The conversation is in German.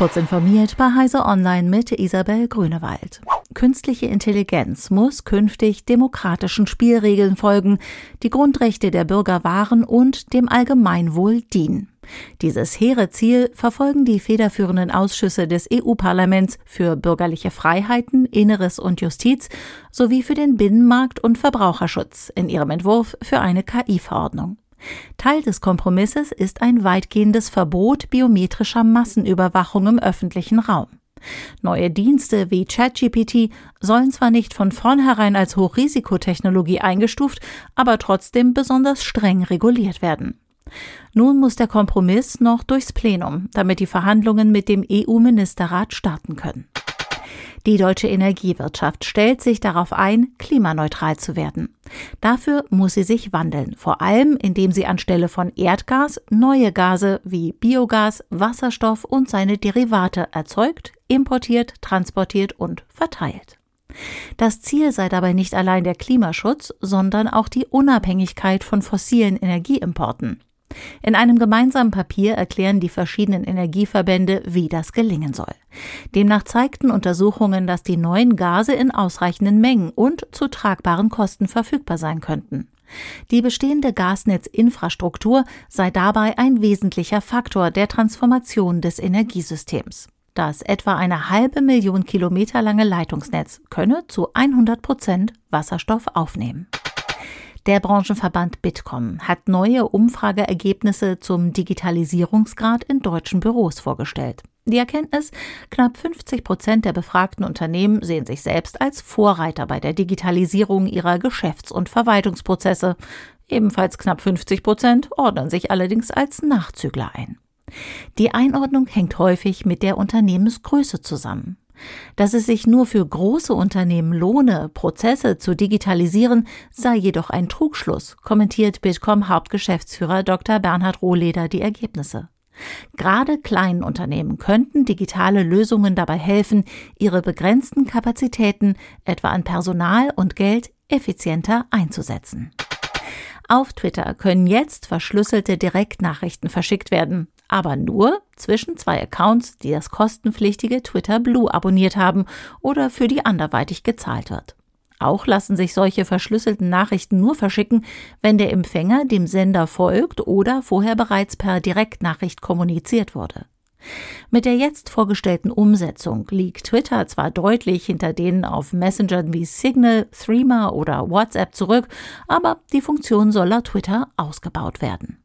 Kurz informiert bei Heise Online mit Isabel Grünewald. Künstliche Intelligenz muss künftig demokratischen Spielregeln folgen, die Grundrechte der Bürger wahren und dem Allgemeinwohl dienen. Dieses hehre Ziel verfolgen die federführenden Ausschüsse des EU-Parlaments für bürgerliche Freiheiten, Inneres und Justiz sowie für den Binnenmarkt und Verbraucherschutz in ihrem Entwurf für eine KI-Verordnung. Teil des Kompromisses ist ein weitgehendes Verbot biometrischer Massenüberwachung im öffentlichen Raum. Neue Dienste wie ChatGPT sollen zwar nicht von vornherein als Hochrisikotechnologie eingestuft, aber trotzdem besonders streng reguliert werden. Nun muss der Kompromiss noch durchs Plenum, damit die Verhandlungen mit dem EU-Ministerrat starten können. Die deutsche Energiewirtschaft stellt sich darauf ein, klimaneutral zu werden. Dafür muss sie sich wandeln, vor allem indem sie anstelle von Erdgas neue Gase wie Biogas, Wasserstoff und seine Derivate erzeugt, importiert, transportiert und verteilt. Das Ziel sei dabei nicht allein der Klimaschutz, sondern auch die Unabhängigkeit von fossilen Energieimporten. In einem gemeinsamen Papier erklären die verschiedenen Energieverbände, wie das gelingen soll. Demnach zeigten Untersuchungen, dass die neuen Gase in ausreichenden Mengen und zu tragbaren Kosten verfügbar sein könnten. Die bestehende Gasnetzinfrastruktur sei dabei ein wesentlicher Faktor der Transformation des Energiesystems. Das etwa eine halbe Million Kilometer lange Leitungsnetz könne zu 100 Prozent Wasserstoff aufnehmen. Der Branchenverband Bitkom hat neue Umfrageergebnisse zum Digitalisierungsgrad in deutschen Büros vorgestellt. Die Erkenntnis, knapp 50 Prozent der befragten Unternehmen sehen sich selbst als Vorreiter bei der Digitalisierung ihrer Geschäfts- und Verwaltungsprozesse. Ebenfalls knapp 50 Prozent ordnen sich allerdings als Nachzügler ein. Die Einordnung hängt häufig mit der Unternehmensgröße zusammen. Dass es sich nur für große Unternehmen lohne, Prozesse zu digitalisieren, sei jedoch ein Trugschluss, kommentiert Bitkom Hauptgeschäftsführer Dr. Bernhard Rohleder die Ergebnisse. Gerade kleinen Unternehmen könnten digitale Lösungen dabei helfen, ihre begrenzten Kapazitäten, etwa an Personal und Geld, effizienter einzusetzen. Auf Twitter können jetzt verschlüsselte Direktnachrichten verschickt werden, aber nur zwischen zwei Accounts, die das kostenpflichtige Twitter Blue abonniert haben oder für die anderweitig gezahlt wird. Auch lassen sich solche verschlüsselten Nachrichten nur verschicken, wenn der Empfänger dem Sender folgt oder vorher bereits per Direktnachricht kommuniziert wurde. Mit der jetzt vorgestellten Umsetzung liegt Twitter zwar deutlich hinter denen auf Messengern wie Signal, Threema oder WhatsApp zurück, aber die Funktion soll laut Twitter ausgebaut werden.